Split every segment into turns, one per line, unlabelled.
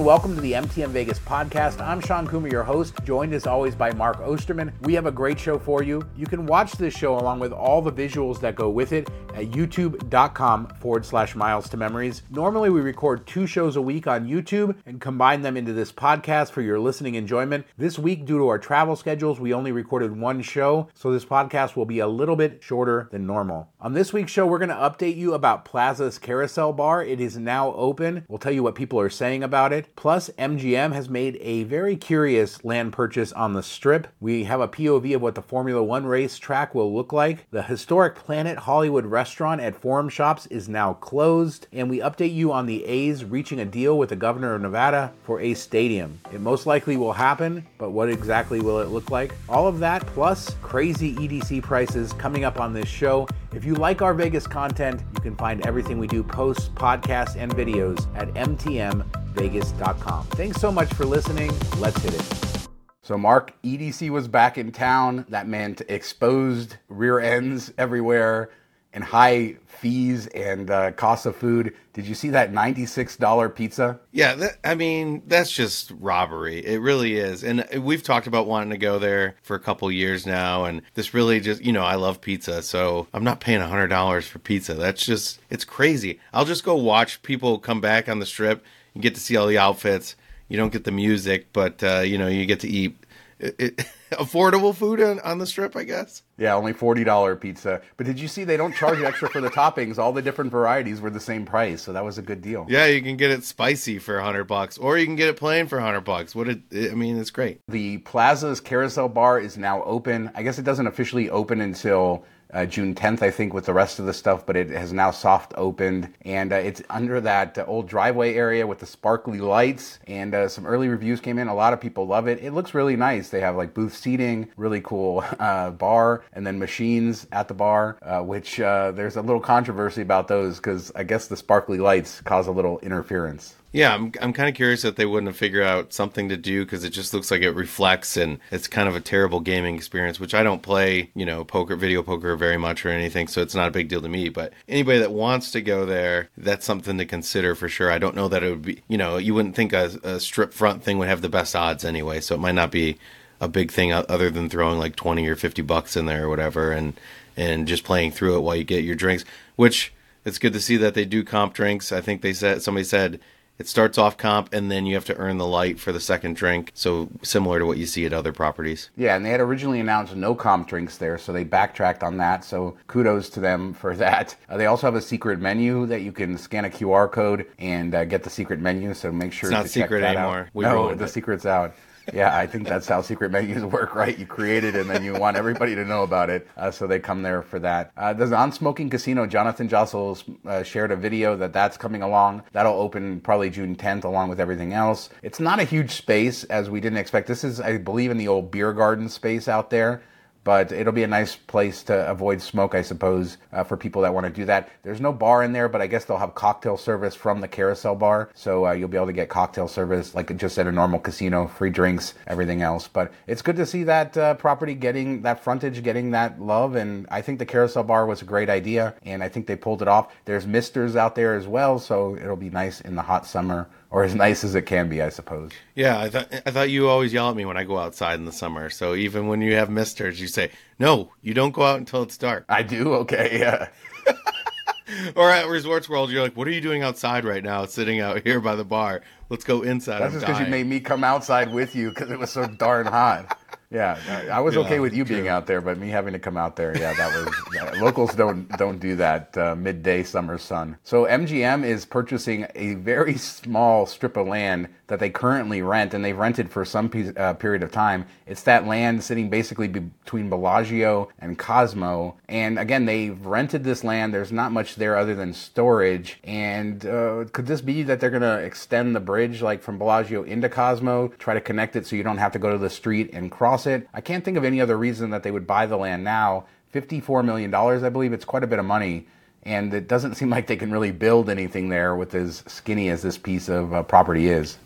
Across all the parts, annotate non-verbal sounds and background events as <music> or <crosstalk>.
and welcome to the MTM Vegas podcast. I'm Shawn Coomer, your host, joined as always by Mark Osterman. We have a great show for you. You can watch this show along with all the visuals that go with it at youtube.com forward slash miles to memories. Normally, we record two shows a week on YouTube and combine them into this podcast for your listening enjoyment. This week, due to our travel schedules, we only recorded one show, so this podcast will be a little bit shorter than normal. On this week's show, we're going to update you about Plaza's Carousel Bar. It is now open. We'll tell you what people are saying about it. Plus, MGM has made a very curious land purchase on the strip. We have a POV of what the Formula One race track will look like. The historic Planet Hollywood restaurant at Forum Shops is now closed. And we update you on the A's reaching a deal with the governor of Nevada for a stadium. It most likely will happen, but what exactly will it look like? All of that plus crazy EDC prices coming up on this show. If you like our Vegas content, you can find everything we do posts, podcasts, and videos at mtmvegas.com. Thanks so much for listening. Let's hit it. So, Mark, EDC was back in town. That meant exposed rear ends everywhere and high fees and uh, cost of food. Did you see that $96 pizza?
Yeah, that, I mean, that's just robbery. It really is. And we've talked about wanting to go there for a couple years now. And this really just, you know, I love pizza. So I'm not paying $100 for pizza. That's just, it's crazy. I'll just go watch people come back on the strip and get to see all the outfits. You don't get the music, but, uh, you know, you get to eat. It, it, <laughs> affordable food on, on the strip, I guess.
Yeah, only forty dollar pizza. But did you see they don't charge you extra for the toppings? All the different varieties were the same price, so that was a good deal.
Yeah, you can get it spicy for a hundred bucks, or you can get it plain for a hundred bucks. What it, I mean, it's great.
The Plaza's Carousel Bar is now open. I guess it doesn't officially open until uh, June 10th, I think, with the rest of the stuff, but it has now soft opened. And uh, it's under that uh, old driveway area with the sparkly lights. And uh, some early reviews came in. A lot of people love it. It looks really nice. They have like booth seating, really cool <laughs> uh, bar, and then machines at the bar, uh, which there's a little controversy about those because I guess the sparkly lights cause a little interference.
Yeah, I'm I'm kind of curious that they wouldn't have figured out something to do because it just looks like it reflects and it's kind of a terrible gaming experience. Which I don't play, you know, poker, video poker very much or anything, so it's not a big deal to me. But anybody that wants to go there, that's something to consider for sure. I don't know that it would be, you know, you wouldn't think a, a strip front thing would have the best odds anyway, so it might not be a big thing other than throwing like twenty or fifty bucks in there or whatever, and and just playing through it while you get your drinks. Which it's good to see that they do comp drinks. I think they said somebody said it starts off comp, and then you have to earn the light for the second drink. So similar to what you see at other properties.
Yeah, and they had originally announced no comp drinks there, so they backtracked on that. So kudos to them for that. Uh, they also have a secret menu that you can scan a QR code and uh, get the secret menu. So make sure
it's not secret anymore.
no, the it. secret's out yeah, I think that's how secret menus <laughs> work, right? You create it and then you want everybody to know about it, uh, so they come there for that. Uh, the non-smoking casino, Jonathan Jossel uh, shared a video that that's coming along. That'll open probably June 10th, along with everything else. It's not a huge space as we didn't expect. This is, I believe, in the old beer garden space out there but it'll be a nice place to avoid smoke, I suppose, uh, for people that want to do that. There's no bar in there, but I guess they'll have cocktail service from the carousel bar, so uh, you'll be able to get cocktail service like just at a normal casino, free drinks, everything else. But it's good to see that uh, property getting that frontage, getting that love, and I think the carousel bar was a great idea, and I think they pulled it off. There's misters out there as well, so it'll be nice in the hot summer or as nice as it can be, I suppose.
Yeah, I thought I thought you always yell at me when I go outside in the summer. So even when you have misters, you say, "No, you don't go out until it's dark."
I do. Okay, yeah. <laughs>
or at Resorts World, you're like, "What are you doing outside right now? Sitting out here by the bar? Let's go inside."
That's just because you made me come outside with you because it was so darn hot. Yeah, I was yeah, okay with you true. being out there, but me having to come out there, yeah, that was <laughs> locals don't don't do that uh, midday summer sun. So MGM is purchasing a very small strip of land that they currently rent, and they've rented for some uh, period of time. It's that land sitting basically between Bellagio and Cosmo, and again, they've rented this land. There's not much there other than storage, and uh, could this be that they're going to extend the bridge like from Bellagio into Cosmo, try to connect it so you don't have to go to the street and cross? I can't think of any other reason that they would buy the land now. $54 million, I believe. It's quite a bit of money. And it doesn't seem like they can really build anything there with as skinny as this piece of uh, property is.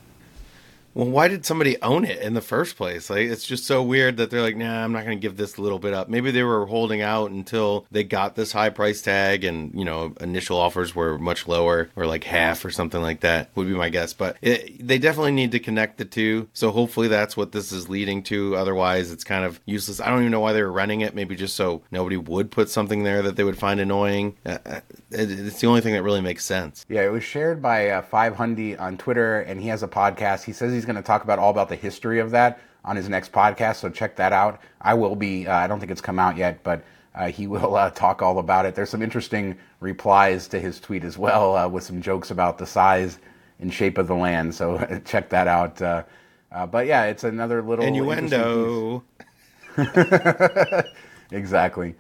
Well, why did somebody own it in the first place? Like, it's just so weird that they're like, nah, I'm not going to give this little bit up. Maybe they were holding out until they got this high price tag and, you know, initial offers were much lower or like half or something like that would be my guess. But it, they definitely need to connect the two. So hopefully that's what this is leading to. Otherwise, it's kind of useless. I don't even know why they were running it. Maybe just so nobody would put something there that they would find annoying. Uh, uh it's the only thing that really makes sense.
Yeah, it was shared by uh, Five Hundy on Twitter, and he has a podcast. He says he's going to talk about all about the history of that on his next podcast. So check that out. I will be. Uh, I don't think it's come out yet, but uh, he will uh, talk all about it. There's some interesting replies to his tweet as well, uh, with some jokes about the size and shape of the land. So <laughs> check that out. Uh, uh, but yeah, it's another little
innuendo. <laughs>
exactly.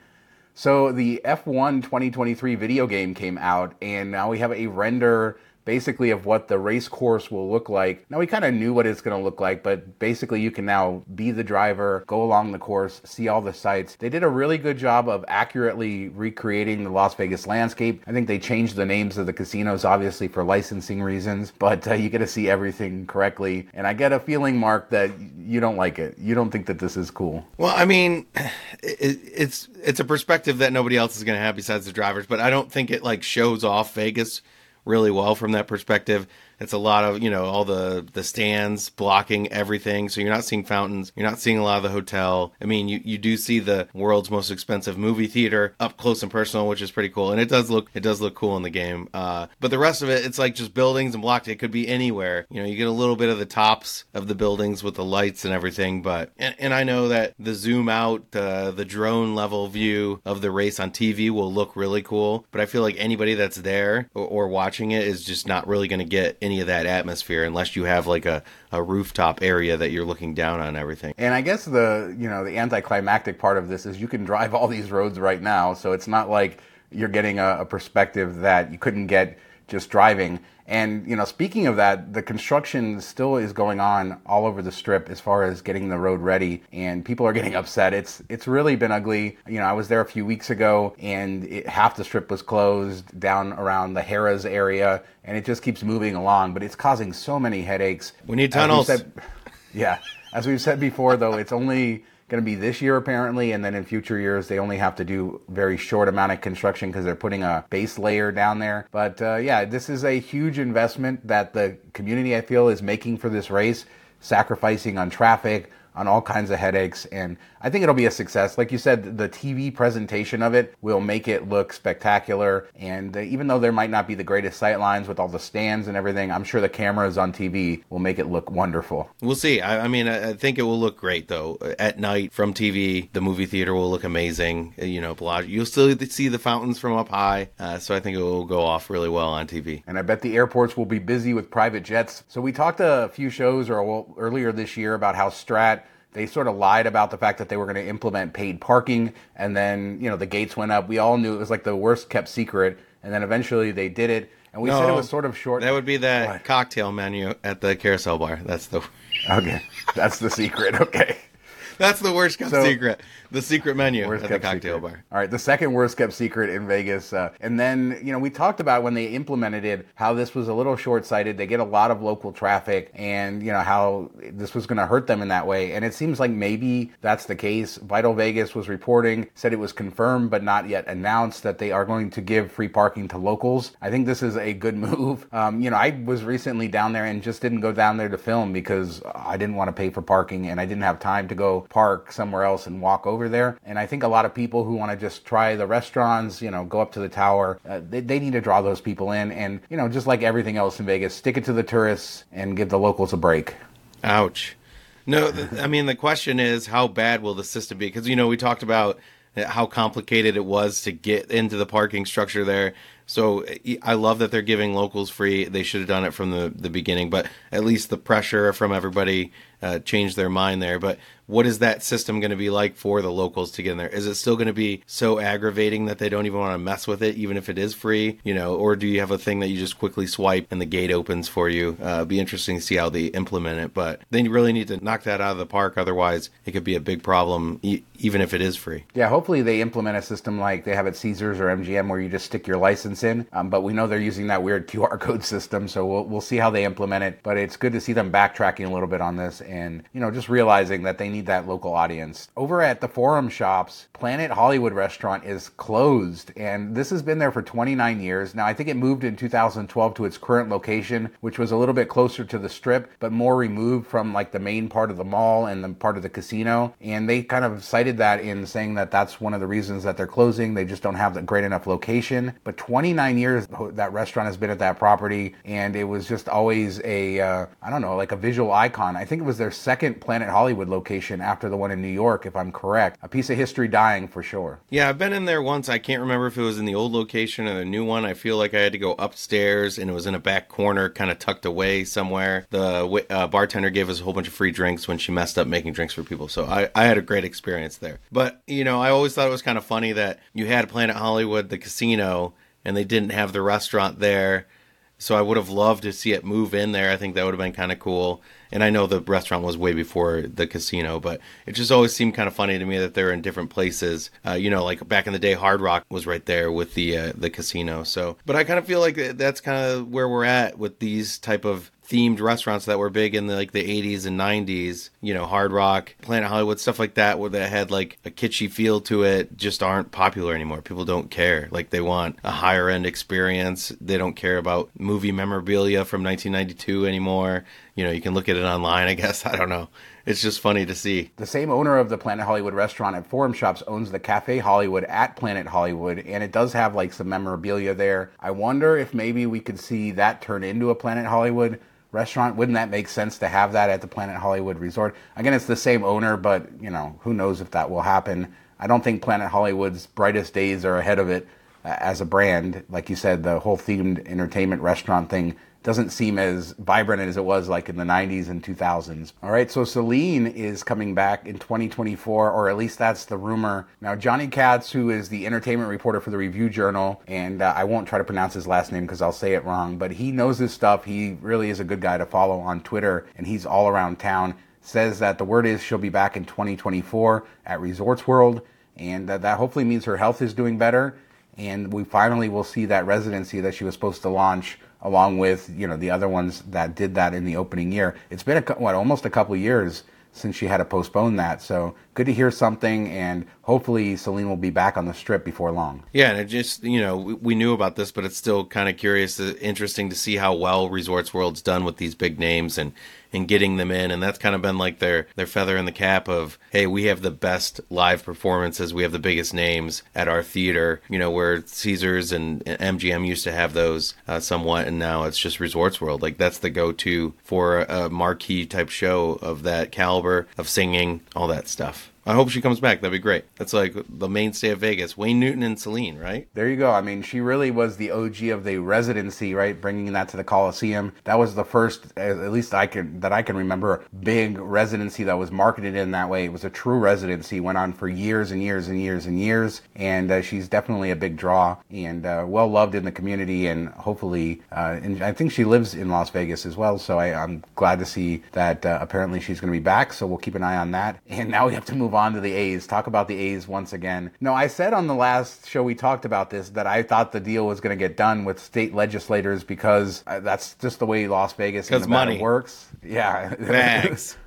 So the F1 2023 video game came out, and now we have a render basically of what the race course will look like. Now we kind of knew what it's going to look like, but basically you can now be the driver, go along the course, see all the sights. They did a really good job of accurately recreating the Las Vegas landscape. I think they changed the names of the casinos obviously for licensing reasons, <laughs> but uh, you get to see everything correctly. And I get a feeling, Mark, that you don't like it. You don't think that this is cool.
Well, I mean, <sighs> it, it's it's a perspective that nobody else is going to have besides the drivers, but I don't think it like shows off Vegas really well from that perspective. It's a lot of you know all the the stands blocking everything, so you're not seeing fountains. You're not seeing a lot of the hotel. I mean, you you do see the world's most expensive movie theater up close and personal, which is pretty cool, and it does look it does look cool in the game. Uh, but the rest of it, it's like just buildings and blocked. It could be anywhere. You know, you get a little bit of the tops of the buildings with the lights and everything, but and, and I know that the zoom out, uh, the drone level view of the race on TV will look really cool. But I feel like anybody that's there or, or watching it is just not really going to get any of that atmosphere unless you have like a, a rooftop area that you're looking down on everything.
And I guess the you know the anticlimactic part of this is you can drive all these roads right now, so it's not like you're getting a, a perspective that you couldn't get just driving. And you know, speaking of that, the construction still is going on all over the strip as far as getting the road ready, and people are getting <laughs> upset. It's it's really been ugly. You know, I was there a few weeks ago, and it, half the strip was closed down around the Harrah's area, and it just keeps moving along. But it's causing so many headaches.
We need tunnels.
Said, <laughs> yeah, as we've said before, though, it's only going to be this year apparently, and then in future years they only have to do very short amount of construction because they're putting a base layer down there. But uh, yeah, this is a huge investment that the community I feel is making for this race, sacrificing on traffic, on all kinds of headaches. And I think it'll be a success. Like you said, the TV presentation of it will make it look spectacular. And even though there might not be the greatest sight lines with all the stands and everything, I'm sure the cameras on TV will make it look wonderful.
We'll see. I, I mean, I, think it will look great though. At night from TV, the movie theater will look amazing. You know, you'll still see the fountains from up high. Uh, so I think it will go off really well on TV.
And I bet the airports will be busy with private jets. So we talked a few shows or earlier this year about how Strat they sort of lied about the fact that they were going to implement paid parking and then you know the gates went up. We all knew it was like the worst kept secret and then eventually they did it. And we no, said it was sort of short
that would be that what? cocktail menu at the carousel bar. That's the
okay. That's the secret. Okay.
That's the worst kept so, secret the secret menu worst at the cocktail
secret.
bar.
All right, the second worst kept secret in Vegas. Uh, and then, you know, we talked about when they implemented it, how this was a little short sighted. They get a lot of local traffic and, you know, how this was going to hurt them in that way. And it seems like maybe that's the case. Vital Vegas was reporting, said it was confirmed but not yet announced that they are going to give free parking to locals. I think this is a good <laughs> move. Um, you know, I was recently down there and just didn't go down there to film because I didn't want to pay for parking and I didn't have time to go park somewhere else and walk over over there. And I think a lot of people who want to just try the restaurants, you know, go up to the tower, uh, they, they need to draw those people in. And, you know, just like everything else in Vegas, stick it to the tourists and give the locals a break.
Ouch. No, I mean, the question is how bad will the system be? Because, you know, we talked about how complicated it was to get into the parking structure there. So I love that they're giving locals free. They should have done it from the, the beginning, but at least the pressure from everybody uh, changed their mind there. But what is that system going to be like for the locals to get in there? Is it still going to be so aggravating that they don't even want to mess with it, even if it is free? You know, or do you have a thing that you just quickly swipe and the gate opens for you? Uh, be interesting to see how they implement it, but they really need to knock that out of the park. Otherwise, it could be a big problem, e- even if it is free.
Yeah, hopefully they implement a system like they have at Caesars or MGM where you just stick your license in. Um, but we know they're using that weird <laughs> QR code system, so we'll, we'll see how they implement it. But it's good to see them backtracking a little bit on this and, you know, just realizing that they need that local audience. Over at the Forum Shops, Planet Hollywood restaurant is closed, and this has been there for 29 years. Now, I think it moved in 2012 to its current location, which was a little bit closer to the strip, but more removed from like the main part of the mall and the part of the casino. And they kind of cited that in saying that that's one of the reasons that they're closing. They just don't have the great enough location. But 29 years that restaurant has been at that property, and it was just always a uh, I don't know, like a visual icon. I think it was their second Planet Hollywood location after the one in New York, if I'm correct. A piece of history dying for sure.
Yeah, I've been in there once. I can't remember if it was in the old location or the new one. I feel like I had to go upstairs and it was in a back corner, kind of tucked away somewhere. The uh, bartender gave us a whole bunch of free drinks when she messed up making drinks for people. So I, I had a great experience there. But, you know, I always thought it was kind of funny that you had Planet Hollywood, the casino, and they didn't have the restaurant there. So I would have loved to see it move in there. I think that would have been kind of cool. And I know the restaurant was way before the casino, but it just always seemed kind of funny to me that they're in different places. Uh, you know, like back in the day, Hard Rock was right there with the uh, the casino. So, but I kind of feel like that's kind of where we're at with these type of themed restaurants that were big in the, like the 80s and 90s you know hard rock planet hollywood stuff like that where they had like a kitschy feel to it just aren't popular anymore. People don't care. Like they want a higher end experience. They don't care about movie memorabilia from 1992 anymore you know you can look at it online i guess <laughs> i don't know it's just funny to see.
The same owner of the Planet Hollywood restaurant at Forum Shops owns the Cafe Hollywood at Planet Hollywood, and it does have like some memorabilia there. I wonder if maybe we could see that turn into a Planet Hollywood restaurant. Wouldn't that make sense to have that at the Planet Hollywood Resort? Again, it's the same owner, but you know, who knows if that will happen. I don't think Planet Hollywood's brightest days are ahead of it uh, as a brand. Like you said, the whole themed entertainment restaurant thing doesn't seem as vibrant as it was like in the 90s and 2000s. All right, so Celine is coming back in 2024, or at least that's the rumor. Now, Johnny Kats, who is the entertainment reporter for the Review Journal, and uh, I won't try to pronounce his last name because I'll say it wrong, but he knows his stuff. He really is a good guy to follow on Twitter, and he's all around town. Says that the word is she'll be back in 2024 at Resorts World, and that hopefully means her health is doing better, and we finally will see that residency that she was supposed to launch along with you know the other ones that did that in the opening year. It's been a, what almost a couple years since she had to postpone that. So good to hear something, and hopefully Celine will be back on the strip before long.
Yeah, and it just you know we, knew about this, but it's still kind of curious, uh, interesting to see how well Resorts World's done with these big names and and getting them in and that's kind of been like their their feather in the cap of hey we have the best live performances we have the biggest names at our theater you know where caesars and mgm used to have those uh, somewhat and now it's just resorts world. Like that's the go-to for a marquee type show of that caliber of singing all that stuff I hope she comes back. That'd be great. That's like the mainstay of Vegas. Wayne Newton and Celine, right?
There you go. I mean, she really was the OG of the residency, right? Bringing that to the Colosseum. That was the first, at least I can that I can remember, big residency that was marketed in that way. It was a true residency. Went on for years and years and years and years, and uh, she's definitely a big draw and uh, well loved in the community. And hopefully, uh, and I think she lives in Las Vegas as well. So I, am glad to see that uh, apparently she's going to be back. So we'll keep an eye on that. And now we have to move move on to the A's, talk about the A's once again. No, I said on the last show we talked about this that I thought the deal was going to get done with state legislators because uh, that's just the way Las Vegas and money works. Yeah.
Thanks. <laughs>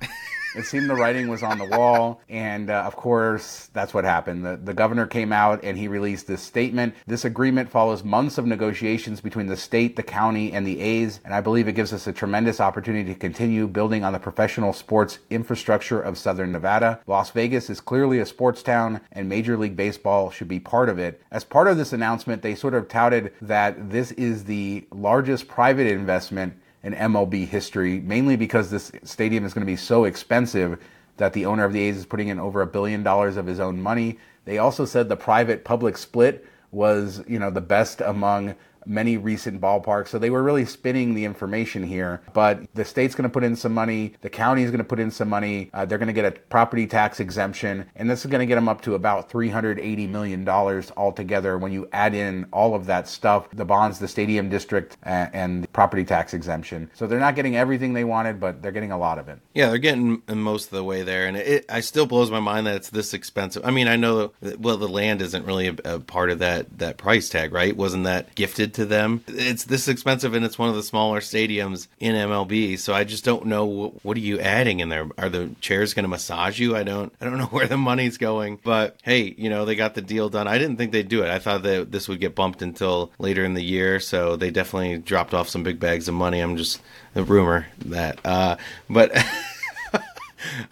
It seemed the writing was on the wall. And uh, of course, that's what happened. The, the governor came out and he released this statement. This agreement follows months of negotiations between the state, the county, and the A's. And I believe it gives us a tremendous opportunity to continue building on the professional sports infrastructure of Southern Nevada. Las Vegas is clearly a sports town, and Major League Baseball should be part of it. As part of this announcement, they sort of touted that this is the largest private investment in MLB history, mainly because this stadium is going to be so expensive that the owner of the A's is putting in over a billion dollars of his own money. They also said the private public split was, you know, the best among many recent ballparks. So they were really spinning the information here. But the state's going to put in some money, the county is going to put in some money. Uh, they're going to get a property tax exemption, and this is going to get them up to about $380 million altogether when you add in all of that stuff the bonds, the stadium district, and property tax exemption. So they're not getting everything they wanted, but they're getting a lot of it.
Yeah, they're getting most of the way there, and it, it still blows my mind that it's this expensive. I mean, I know well the land isn't really a, a, part of that that price tag, right? Wasn't that gifted to them? It's this expensive, and it's one of the smaller stadiums in MLB. So I just don't know what, what are you adding in there. Are the chairs going to massage you? I don't I don't know <laughs> where the money's going, but hey, you know they got the deal done. I didn't think they'd do it. I thought that this would get bumped until later in the year, so they definitely dropped off some big bags of money. I'm just a rumor that, uh, but. <laughs>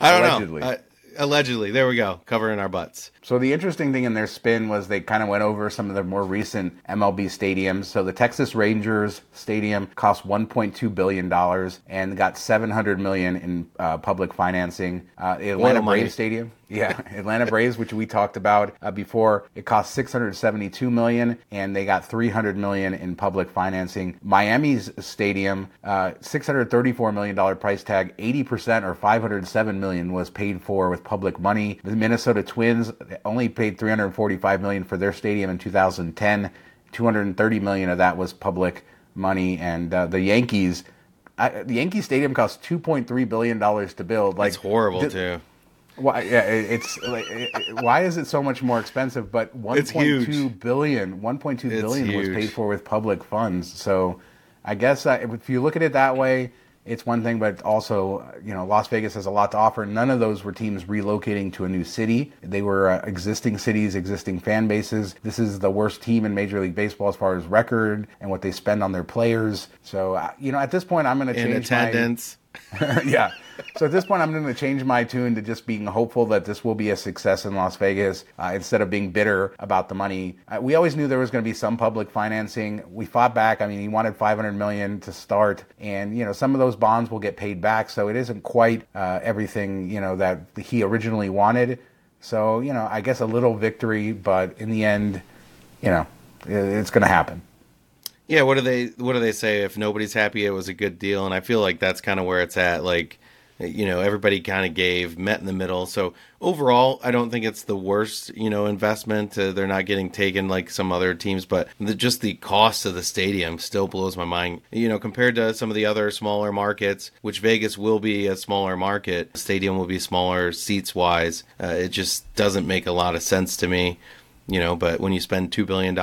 I don't Allegedly. know. Allegedly, there we go, covering our butts.
So the interesting thing in their spin was they kind of went over some of the more recent MLB stadiums. So the Texas Rangers Stadium cost 1.2 billion dollars and got 700 million in uh, public financing. Uh, Atlanta Braves Stadium, <laughs> yeah, Atlanta Braves, which we talked about uh, before, it cost 672 million, and they got 300 million in public financing. Miami's stadium, uh, 634 million dollar price tag, 80 percent or 507 million was paid for with public money. The Minnesota Twins only paid 345 million for their stadium in 2010. 230 million of that was public money, and uh, the Yankees. I, the Yankee Stadium cost 2.3 billion dollars to build.
Like it's horrible th- too.
Why? Yeah, it's like, why is it so much more expensive? But 1.2 billion, 1.2 billion was paid for with public funds. So, I guess uh, if you look at it that way, it's one thing, but also, you know, Las Vegas has a lot to offer. None of those were teams relocating to a new city. They were uh, existing cities, existing fan bases. This is the worst team in Major League Baseball as far as record and what they spend on their players. So, uh, you know, at this point, I'm going to change In
attendance.
My... <laughs> yeah so at this point, I'm going to change my tune to just being hopeful that this will be a success in Las Vegas uh, instead of being bitter about the money. Uh, we always knew there was going to be some public financing. We fought back. I mean, he wanted 500 million to start, and you know some of those bonds will get paid back. So it isn't quite uh, everything you know that he originally wanted. So you know, I guess a little victory, but in the end, you know, it's going to happen.
Yeah, what do they what do they say? If nobody's happy, it was a good deal, and I feel like that's kind of where it's at. Like you know everybody kind of gave met in the middle so overall i don't think it's the worst you know investment uh, they're not getting taken like some other teams but the, just the cost of the stadium still blows my mind you know compared to some of the other smaller markets which vegas will be a smaller market stadium will be smaller seats wise uh, it just doesn't make a lot of sense to me you know but when you spend $2 billion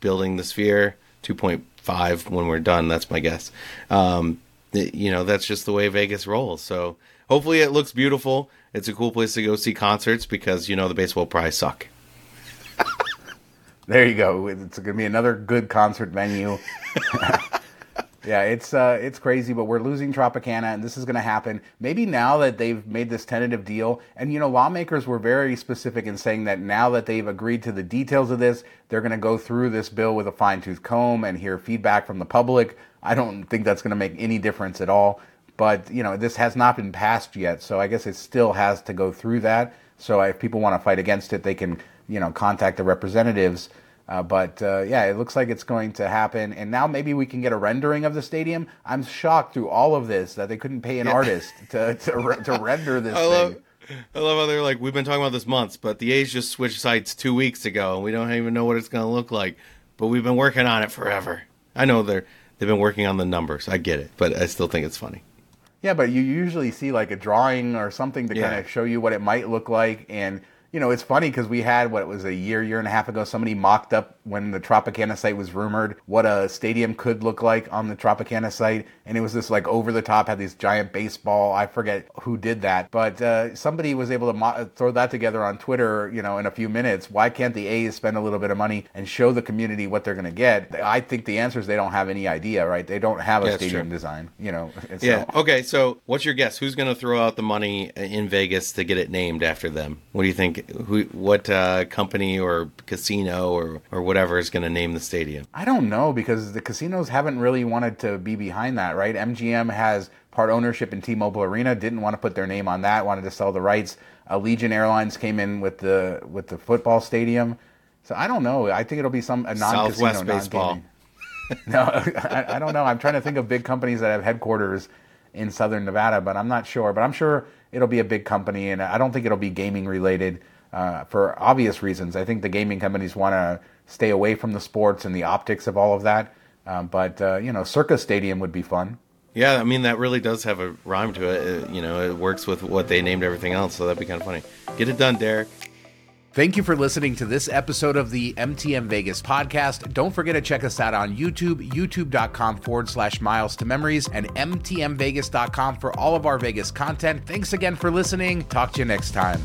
building the sphere 2.5 when we're done that's my guess um, you know that's just the way Vegas rolls. So hopefully it looks beautiful. It's a cool place to go see concerts because you know the baseball prize suck. <laughs>
there you go. It's going to be another good concert venue. <laughs> yeah, it's uh, it's crazy, but we're losing Tropicana, and this is going to happen. Maybe now that they've made this tentative deal, and you know, lawmakers were very specific in saying that now that they've agreed to the details of this, they're going to go through this bill with a fine tooth comb and hear feedback from the public I don't think that's going to make any difference at all. But you know, this has not been passed yet, so I guess it still has to go through that. So if people want to fight against it, they can you know contact the representatives. Uh, but uh, yeah, it looks like it's going to happen. And now maybe we can get a rendering of the stadium. I'm shocked through all of this that they couldn't pay an yeah. artist <laughs> to to, to render this <laughs> I thing.
Love, I love how they're like, we've been talking about this months, but the A's just switched sites two weeks ago, and we don't even know what it's going to look like. But we've been working on it forever. I know they're they've been working on the numbers. I get it, but I still think it's funny.
Yeah, but you usually see like a drawing or something to yeah. kind of show you what it might look like, and you know, it's funny because we had what it was a year, year and a half ago. Somebody mocked up when the Tropicana site was rumored what a stadium could look like on the Tropicana site, and it was this like over the top, had these giant baseball. I forget who did that, but uh, somebody was able to mo- throw that together on Twitter. You know, in a few minutes. Why can't the A's spend a little bit of money and show the community what they're going to get? I think the answer is they don't have any idea, right? They don't have a yeah, stadium design. You know. <laughs>
Yeah. So. Okay. So, what's your guess? Who's going to throw out the money in Vegas to get it named after them? What do you think? who what uh, company or casino or or whatever is going to name the stadium?
I don't know because the casinos haven't really wanted to be behind that, right? MGM has part ownership in T-Mobile Arena, didn't want to put their name on that, wanted to sell the rights. Allegiant Airlines came in with the with the football stadium. So I don't know. I think it'll be some a non-casino,
Southwest baseball. <laughs>
no, I, I, don't know. I'm trying to think of big companies that have headquarters in Southern Nevada, but I'm not sure. But I'm sure it'll be a big company, and I don't think it'll be gaming related uh, for obvious reasons. I think the gaming companies want to stay away from the sports and the optics of all of that. Um, but uh, you know, Circa Stadium would be fun.
Yeah, I mean that really does have a rhyme to it. it. You know, it works with what they named everything else, so that'd be kind of funny. Get it done, Derek.
Thank you for listening to this episode of the MTM Vegas podcast. Don't forget to check us out on YouTube, youtube.com forward slash miles to memories, and mtmvegas.com for all of our Vegas content. Thanks again for listening. Talk to you next time.